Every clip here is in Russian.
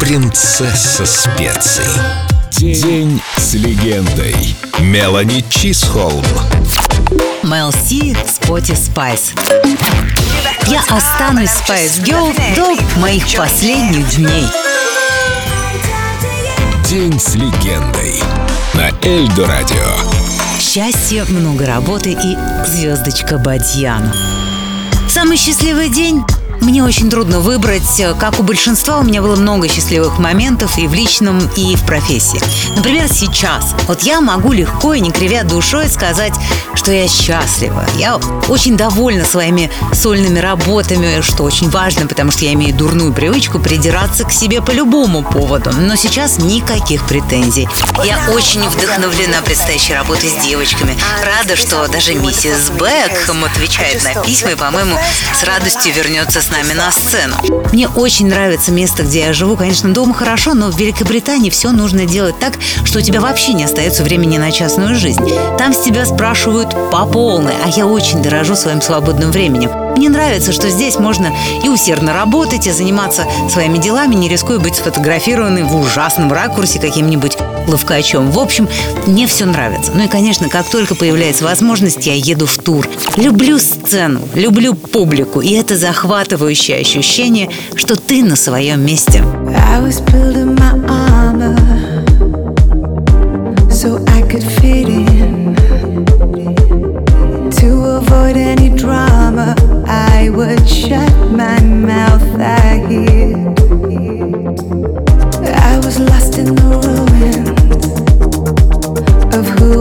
принцесса специй. День с легендой. Мелани Чисхолм. Мел Си, Sporty Spice. Я останусь Spice Girl до моих последних дней. День с легендой. На Эльдо Радио. Счастье, много работы и звездочка Бадьян. Самый счастливый день мне очень трудно выбрать. Как у большинства, у меня было много счастливых моментов и в личном, и в профессии. Например, сейчас. Вот я могу легко и не кривя душой сказать, что я счастлива. Я очень довольна своими сольными работами, что очень важно, потому что я имею дурную привычку придираться к себе по любому поводу. Но сейчас никаких претензий. Я очень вдохновлена предстоящей работой с девочками. Рада, что даже миссис Бэкхэм отвечает на письма и, по-моему, с радостью вернется с нами на сцену. Мне очень нравится место, где я живу. Конечно, дома хорошо, но в Великобритании все нужно делать так, что у тебя вообще не остается времени на частную жизнь. Там с тебя спрашивают по полной, а я очень дорожу своим свободным временем. Мне нравится, что здесь можно и усердно работать, и заниматься своими делами, не рискуя быть сфотографированным в ужасном ракурсе каким-нибудь ловкачом. В общем, мне все нравится. Ну и, конечно, как только появляется возможность, я еду в тур. Люблю сцену, люблю публику, и это захватывающее ощущение, что ты на своем месте. so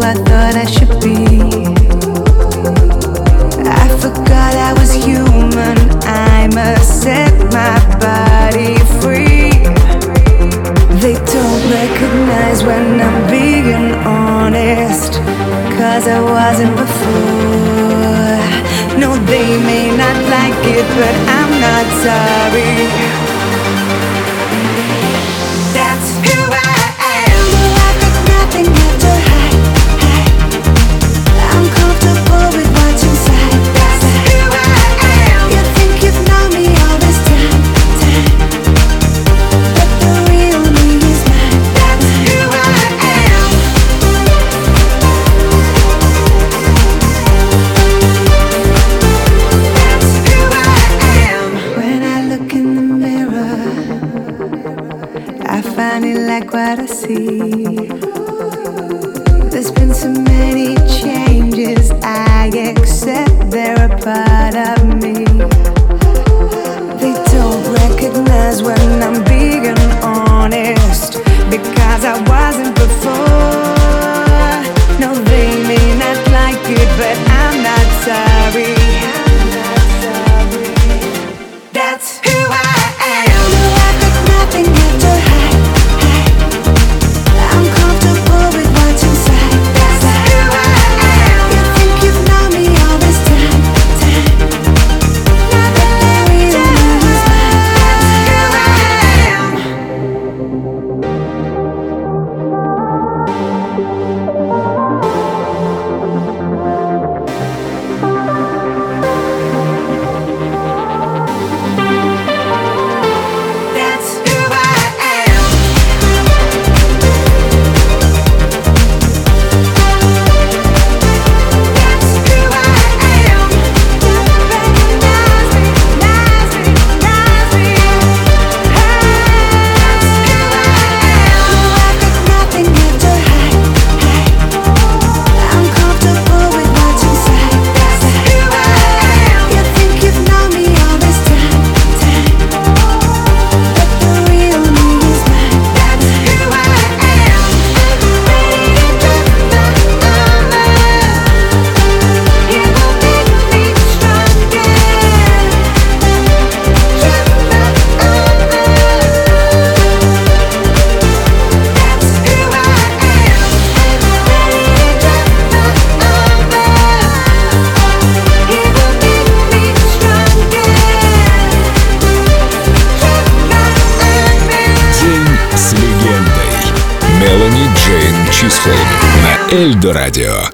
I thought I should be. I forgot I was human. I must set my body free. They don't recognize when I'm being honest. Cause I wasn't before. No, they may not like it, but I'm not sorry. Finally like what I see. There's been so many changes, I accept they're a part of me. They don't recognize when I'm being honest because I wasn't before. No, they may Чисхолм. На Эльдо Радио.